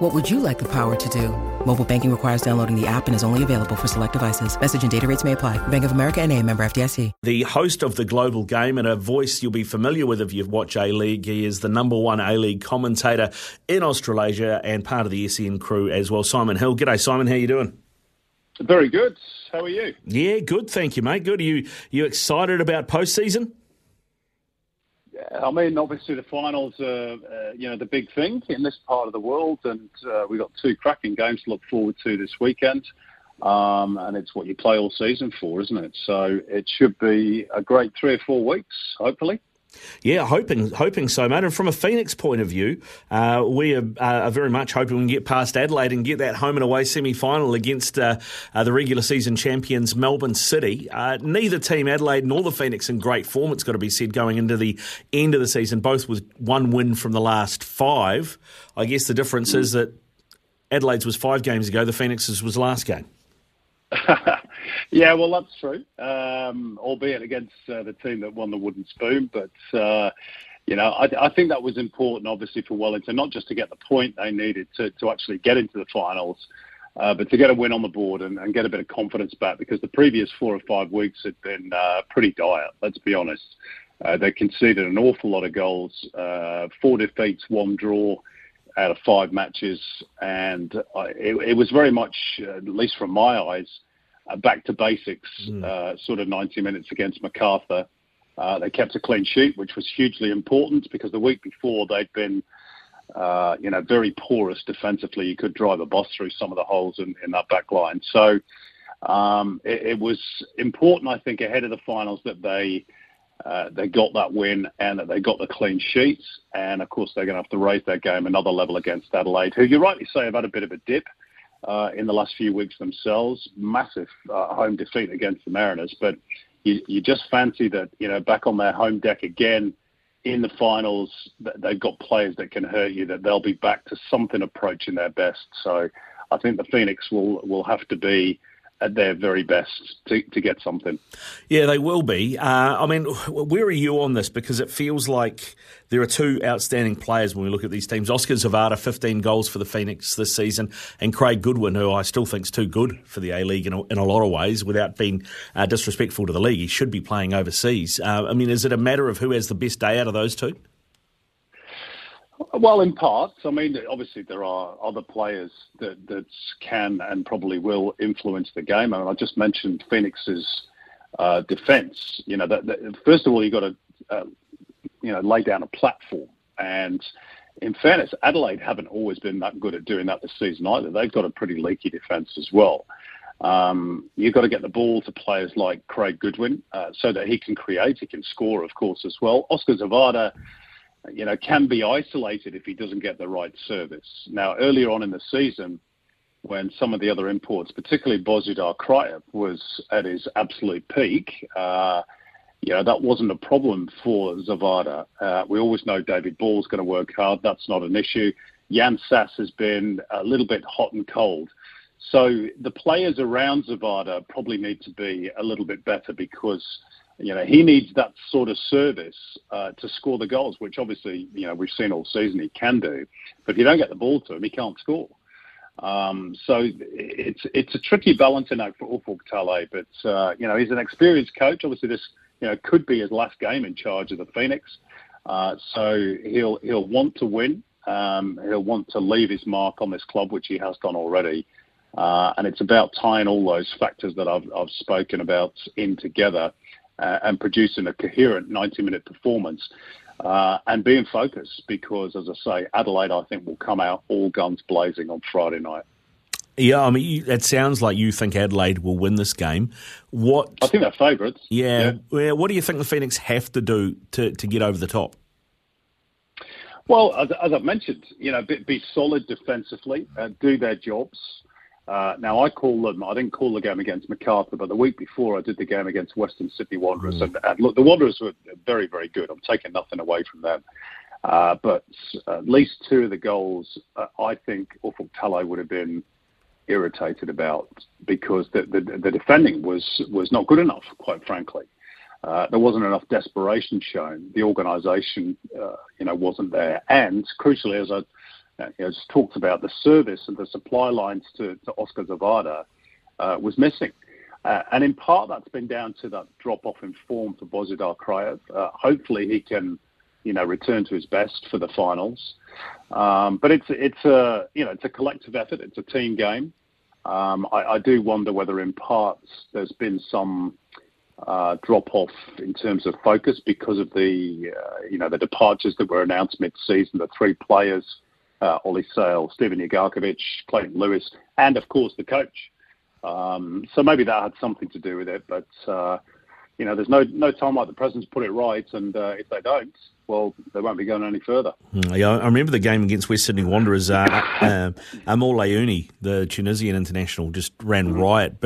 What would you like the power to do? Mobile banking requires downloading the app and is only available for select devices. Message and data rates may apply. Bank of America and a member FDIC. The host of the Global Game and a voice you'll be familiar with if you've watched A-League. He is the number one A-League commentator in Australasia and part of the SEN crew as well. Simon Hill. G'day, Simon. How you doing? Very good. How are you? Yeah, good. Thank you, mate. Good. Are you you excited about postseason? I mean, obviously the finals are, uh, you know, the big thing in this part of the world, and uh, we've got two cracking games to look forward to this weekend. Um, and it's what you play all season for, isn't it? So it should be a great three or four weeks, hopefully. Yeah, hoping hoping so, mate. And from a Phoenix point of view, uh, we are, uh, are, very much hoping we can get past Adelaide and get that home and away semi final against uh, uh, the regular season champions Melbourne City. Uh, neither team, Adelaide nor the Phoenix, in great form. It's got to be said going into the end of the season, both with one win from the last five. I guess the difference is that Adelaide's was five games ago. The Phoenix's was last game. Yeah, well, that's true. Um, albeit against uh, the team that won the wooden spoon, but uh, you know, I, I, think that was important, obviously, for Wellington, not just to get the point they needed to, to actually get into the finals, uh, but to get a win on the board and, and, get a bit of confidence back because the previous four or five weeks had been uh, pretty dire. Let's be honest. Uh, they conceded an awful lot of goals, uh, four defeats, one draw out of five matches, and it, it was very much, at least from my eyes back to basics mm. uh, sort of 90 minutes against Macarthur. Uh, they kept a clean sheet, which was hugely important because the week before they'd been, uh, you know, very porous defensively. You could drive a bus through some of the holes in, in that back line. So um, it, it, was important, I think, ahead of the finals that they uh, they got that win and that they got the clean sheets. And of course, they're going to have to raise their game another level against Adelaide, who you rightly say have had a bit of a dip uh, in the last few weeks themselves. Massive uh, home defeat against the Mariners, but you, you just fancy that you know back on their home deck again in the finals. They've got players that can hurt you. That they'll be back to something approaching their best. So I think the Phoenix will will have to be at their very best to, to get something. Yeah, they will be. Uh, I mean, where are you on this? Because it feels like there are two outstanding players when we look at these teams. Oskar Zawada, 15 goals for the Phoenix this season, and Craig Goodwin, who I still think is too good for the A League in, in a, lot of ways, without being uh, disrespectful to the league. He should be playing overseas. Uh, I mean, is it a matter of who has the best day out of those two? Well, in parts. I mean, obviously there are other players that, that can and probably will influence the game. I mean, I just mentioned Phoenix's uh, defence. You know, that, that, first of all, you've got to uh, you know lay down a platform. And in fairness, Adelaide haven't always been that good at doing that this season either. They've got a pretty leaky defence as well. Um, you've got to get the ball to players like Craig Goodwin uh, so that he can create, he can score, of course, as well. Oskar Zawada you know, can be isolated if he doesn't get the right service. Now, earlier on in the season, when some of the other imports, particularly Bozidar Kraev, was at his absolute peak, uh, you know, that wasn't a problem for Zawada. Uh, we always know David Ball's going to work hard. That's not an issue. Yan Sasse has been a little bit hot and cold. So the players around Zawada probably need to be a little bit better because – you know, he needs that sort of service uh, to score the goals, which obviously, you know, we've seen all season he can do. But if you don't get the ball to him, he can't score. Um, so it's it's a tricky balancing act for Ufuk Talay, but uh, you know he's an experienced coach. Obviously, this you know could be his last game in charge of the Phoenix, uh, so he'll he'll want to win. Um, he'll want to leave his mark on this club, which he has done already. Uh, and it's about tying all those factors that I've, I've spoken about in together and producing a coherent 90 minute performance. Uh, and being focused because, as I say, Adelaide, I think, will come out all guns blazing on Friday night. Yeah, I mean, it sounds like you think Adelaide will win this game. What I think they're favourites. Yeah, yeah. What do you think the Phoenix have to do to, to get over the top? Well, as, as I've mentioned, you know, be, be solid defensively, uh, do their jobs, Uh, now I call them. I didn't call the game against Macarthur, but the week before I did the game against Western Sydney Wanderers, mm. and, and, look, the Wanderers were very, very good. I'm taking nothing away from them, uh, but at least two of the goals, uh, I think Ufuk Talay would have been irritated about because the, the, the defending was was not good enough, quite frankly. Uh, there wasn't enough desperation shown. The organisation, uh, you know, wasn't there, and crucially, as I you know, just talked about, the service and the supply lines to, to Oskar Zawada uh, was missing. Uh, and in part, that's been down to that drop off in form for Bozidar Kraev. Uh, hopefully, he can, you know, return to his best for the finals. Um, but it's it's a you know it's a collective effort. It's a team game. Um, I, I, do wonder whether, in parts, there's been some uh, drop off in terms of focus because of the uh, you know the departures that were announced mid-season. The three players, uh, Ollie Sail, Steven Ugarkovic, Clayton Lewis, and of course the coach. Um, so maybe that had something to do with it. But uh, you know, there's no no time like the present to put it right, and uh, if they don't, well, they won't be going any further. Mm, yeah, I remember the game against West Sydney Wanderers. Uh, uh, Amor Layouni, the Tunisian international, just ran mm. riot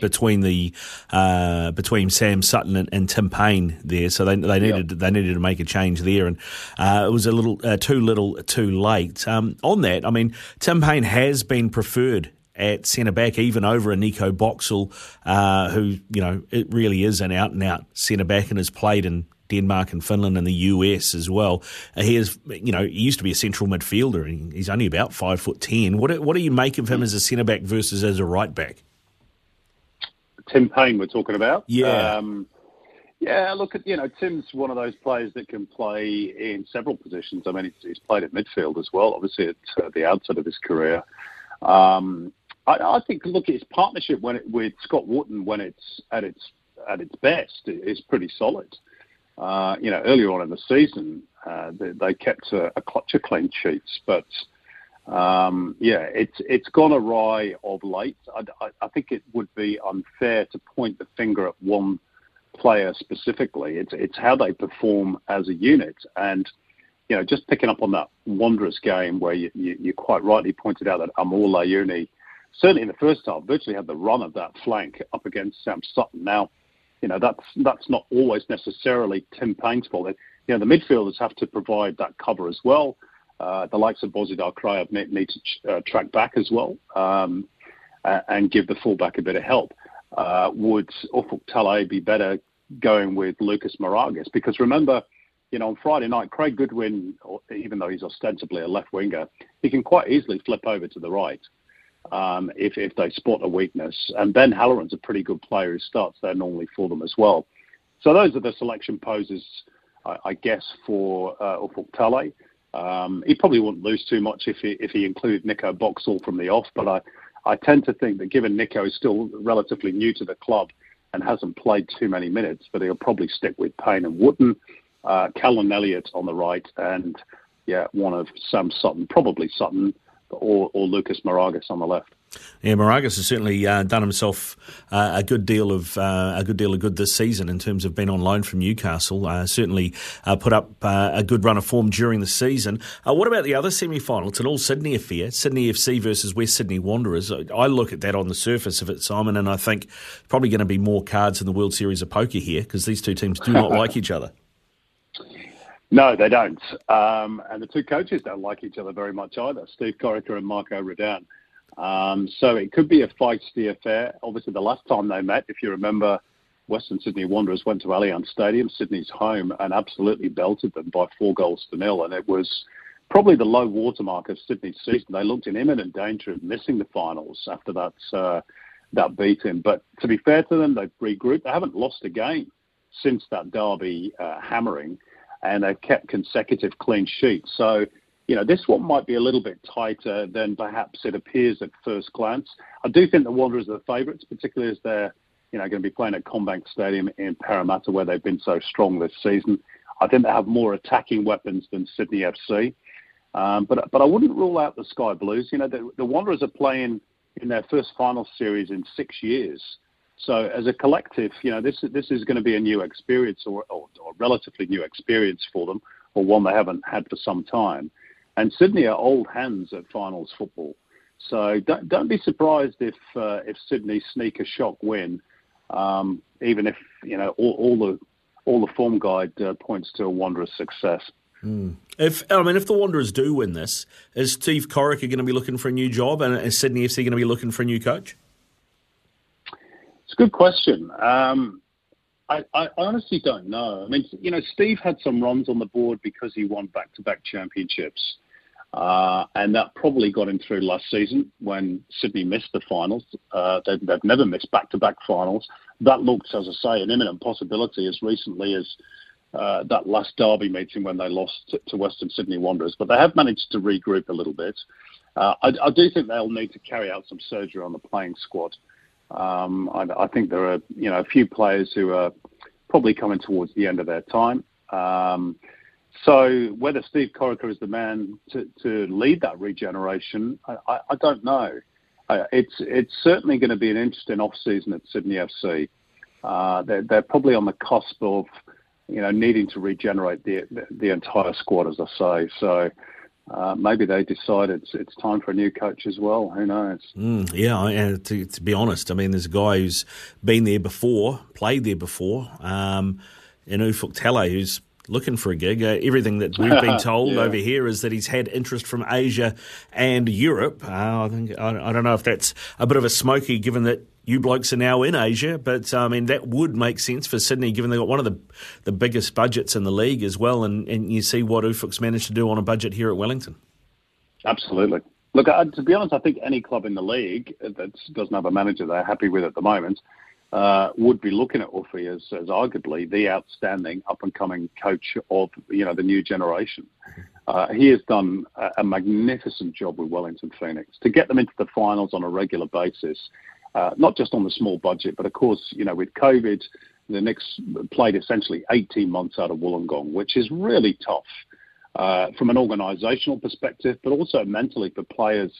between the uh, between Sam Sutton and, and, Tim Payne there. So they, they needed yep. they needed to make a change there, and uh, it was a little uh, too little, too late. Um, on that, I mean, Tim Payne has been preferred at centre back, even over a Nikko Boxall, uh, who you know it really is an out and out centre back and has played in Denmark and Finland and the US as well. Uh, he is, you know, he used to be a central midfielder, and he's only about five foot ten. What what do you make of him as a centre back versus as a right back? Tim Payne, we're talking about. Yeah. Um, yeah, look at you know Tim's one of those players that can play in several positions. I mean, he's, he's played at midfield as well. Obviously, at uh, the outset of his career. Um, I, I, think look, his partnership when it, with Scott Wootton when it's at its at its best is pretty solid. Uh, you know, earlier on in the season, uh, they, they, kept a, a, clutch of clean sheets, but um, yeah, it's it's gone awry of late. I, I, I, think it would be unfair to point the finger at one player specifically. It's it's how they perform as a unit, and you know, just picking up on that Wanderers game where you, you, you quite rightly pointed out that Amor Layouni, certainly in the first half, virtually had the run of that flank up against Sam Sutton. Now you know that's that's not always necessarily Tim Payne's fault. You know the midfielders have to provide that cover as well. Uh, the likes of Bozidar Kraev need, need to ch- uh, track back as well um, and give the fullback a bit of help. Uh, would Ufuk Talay be better going with Lucas Mauragis? Because remember, you know, on Friday night, Craig Goodwin, even though he's ostensibly a left winger, he can quite easily flip over to the right um, if, if they spot a weakness. And Ben Halloran's a pretty good player who starts there normally for them as well. So those are the selection poses, I, I guess, for uh, Talay. Um, he probably wouldn't lose too much if he, if he included Nikko Boxall from the off, but I, I tend to think that given Nikko is still relatively new to the club and hasn't played too many minutes, that he'll probably stick with Payne and Wootton, uh, Callan Elliot on the right, and yeah, one of Sam Sutton, probably Sutton, or, or Lucas Mauragis on the left. Yeah, Mauragis has certainly uh, done himself uh, a good deal of uh, a good deal of good this season in terms of being on loan from Newcastle. Uh, certainly uh, put up uh, a good run of form during the season. what about the other semi-final? It's an all Sydney affair. Sydney FC versus West Sydney Wanderers. I look at that on the surface of it, Simon, and I think probably going to be more cards in the World Series of Poker here because these two teams do not like each other. No, they don't. Um, and the two coaches don't like each other very much either, Steve Corica and Marko Rudan. Um, so it could be a feisty affair. Obviously, the last time they met, if you remember, Western Sydney Wanderers went to Allianz Stadium, Sydney's home, and absolutely belted them by four goals to nil. And it was probably the low watermark of Sydney's season. They looked in imminent danger of missing the finals after that uh, that beating. But to be fair to them, they've regrouped. They haven't lost a game since that derby uh, hammering and they've kept consecutive clean sheets. So, you know, this one might be a little bit tighter than perhaps it appears at first glance. I do think the Wanderers are the favourites, particularly as they're, you know, going to be playing at CommBank Stadium in Parramatta, where they've been so strong this season. I think they have more attacking weapons than Sydney FC. Um, but but I wouldn't rule out the Sky Blues. You know, the, the Wanderers are playing in their first final series in six years. So as a collective, you know, this this is going to be a new experience or, or, or relatively new experience for them, or one they haven't had for some time. And Sydney are old hands at finals football. So don't, don't be surprised if uh, if Sydney sneak a shock win, um, even if you know all, all the all the form guide uh, points to a Wanderers success. Mm. If I mean, if the Wanderers do win this, is Steve Corica going to be looking for a new job, and is Sydney FC going to be looking for a new coach? A good question. Um, I, I, honestly don't know. I mean, you know, Steve had some runs on the board because he won back-to-back championships, uh, and that probably got him through last season when Sydney missed the finals. Uh, they've, they've never missed back-to-back finals. That looked, as I say, an imminent possibility as recently as uh, that last derby meeting when they lost to, to, Western Sydney Wanderers. But they have managed to regroup a little bit. Uh, I, I, do think they'll need to carry out some surgery on the playing squad. Um, I, I, think there are you know a few players who are probably coming towards the end of their time. Um, so whether Steve Corica is the man to, to lead that regeneration, I, I don't know. Uh, it's it's certainly going to be an interesting off season at Sydney FC. Uh, they're, they're probably on the cusp of you know needing to regenerate the the, the entire squad, as I say. So uh, maybe they decide it's it's time for a new coach as well. Who knows? Mm, yeah, and to, to, be honest, I mean, there's a guy who's been there before, played there before, um, in Ufuk Talay, who's looking for a gig. Uh, everything that we've been told yeah. over here is that he's had interest from Asia and Europe. Uh, I think I, I, don't know if that's a bit of a smoky, given that you blokes are now in Asia, but I mean that would make sense for Sydney, given they've got one of the the biggest budgets in the league as well, and, and you see what Ufuk's managed to do on a budget here at Wellington. Absolutely. Look, uh, to be honest, I think any club in the league that doesn't have a manager they're happy with at the moment uh, would be looking at Uffy as, as arguably the outstanding up and coming coach of you know the new generation. Uh, he has done a, a, magnificent job with Wellington Phoenix to get them into the finals on a regular basis not just on the small budget, but of course, you know, with COVID, the Nix played essentially 18 months out of Wollongong, which is really tough uh, from an organisational perspective, but also mentally for players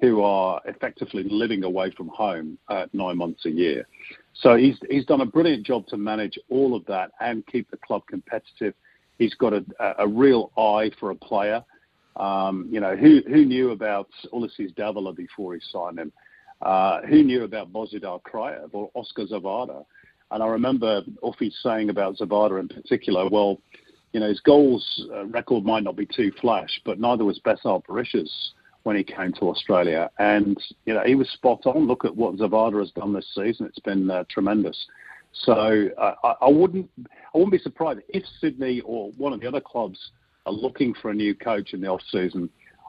who are effectively living away from home uh, nine months a year. So he's he's done a brilliant job to manage all of that and keep the club competitive. He's got a, a real eye for a player. Um, you know, who who knew about Ulises Davila before he signed him? Uh, who knew about Bozidar Kraev or Oskar Zawada? And I remember Uffy saying about Zawada in particular, well, you know, his goals uh, record might not be too flash, but neither was Besart Berisha's when he came to Australia. And, you know, he was spot on. Look at what Zawada has done this season. It's been uh, tremendous. So uh, I, I, wouldn't I wouldn't be surprised if Sydney or one of the other clubs are looking for a new coach in the off season.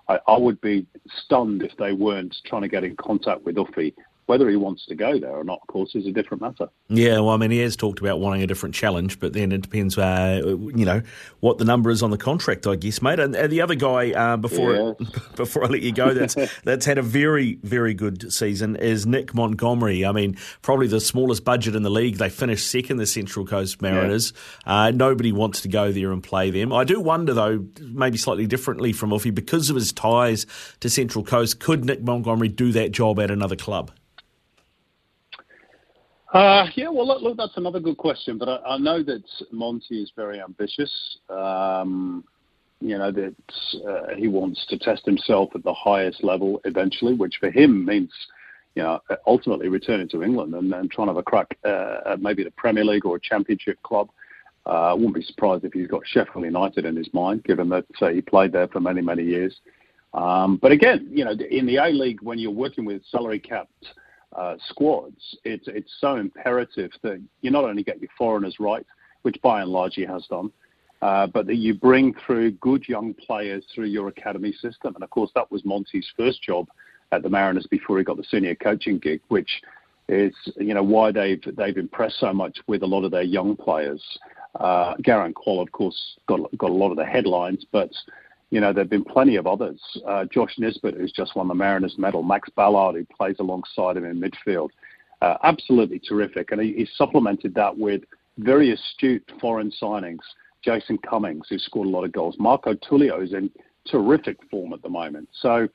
I, I would be stunned if they weren't trying to get in contact with Uffy whether he wants to go there or not, of course, is a different matter. Yeah, well, I mean, he has talked about wanting a different challenge, but then it depends, uh, you know, what the number is on the contract, I guess, mate. And, and the other guy, uh, before yes. before I let you go, that's that's had a very very good season is Nick Montgomery. I mean, probably the smallest budget in the league. They finished second, the Central Coast Mariners. Yeah. Uh, nobody wants to go there and play them. I do wonder, though, maybe slightly differently from Uffy, because of his ties to Central Coast, could Nick Montgomery do that job at another club? Uh, yeah, well, look, look, that's another good question. But I, I know that Monty is very ambitious. Um, you know that uh, he wants to test himself at the highest level eventually, which for him means, you know, ultimately returning to England and, and trying to have a crack uh, at maybe the Premier League or a Championship club. Uh, I wouldn't be surprised if he's got Sheffield United in his mind, given that uh, he played there for many, many years. Um, but again, you know, in the A League, when you're working with salary capped uh, squads, it's it's so imperative that you not only get your foreigners right, which by and large he has done, uh, but that you bring through good young players through your academy system. And of course, that was Monty's first job at the Mariners before he got the senior coaching gig, which is you know why they've they've impressed so much with a lot of their young players. Uh, Garang Kuol, of course, got got a lot of the headlines, but you know, there have been plenty of others. Uh, Josh Nisbet, who's just won the Mariners medal, Max Balard, who plays alongside him in midfield. Uh, absolutely terrific. And he, he, supplemented that with very astute foreign signings. Jason Cummings, who scored a lot of goals. Marco Tulio is in terrific form at the moment. So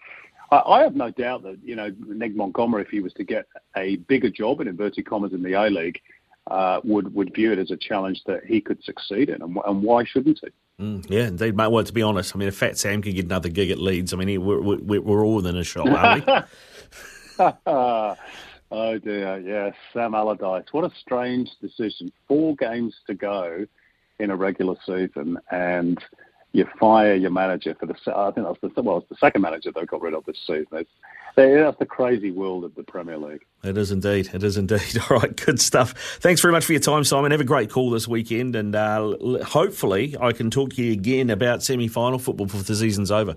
I, I have no doubt that, you know, Nick Montgomery, if he was to get a bigger job in inverted commas in the A League, uh, would, would view it as a challenge that he could succeed in. And, and why shouldn't he? Mm, yeah, indeed, mate. Well, to be honest, I mean, if Fat Sam could get another gig at Leeds, I mean, we're, we're, we're all within a shot, aren't we? oh dear, yes, Sam Allardyce. What a strange decision. Four games to go in a regular season, and you fire your manager for the. I think that's the well, it's the second manager they've got rid of this season. It's, that's the crazy world of the Premier League. It is indeed. It is indeed. All right, good stuff. Thanks very much for your time, Simon. Have a great call this weekend, and uh, hopefully I can talk to you again about semi-final football before the season's over.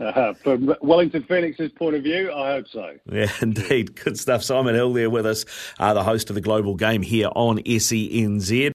Uh, from Wellington Phoenix's point of view, I hope so. Yeah, indeed. Good stuff. Simon Hill there with us, uh, the host of the Global Game here on SENZ.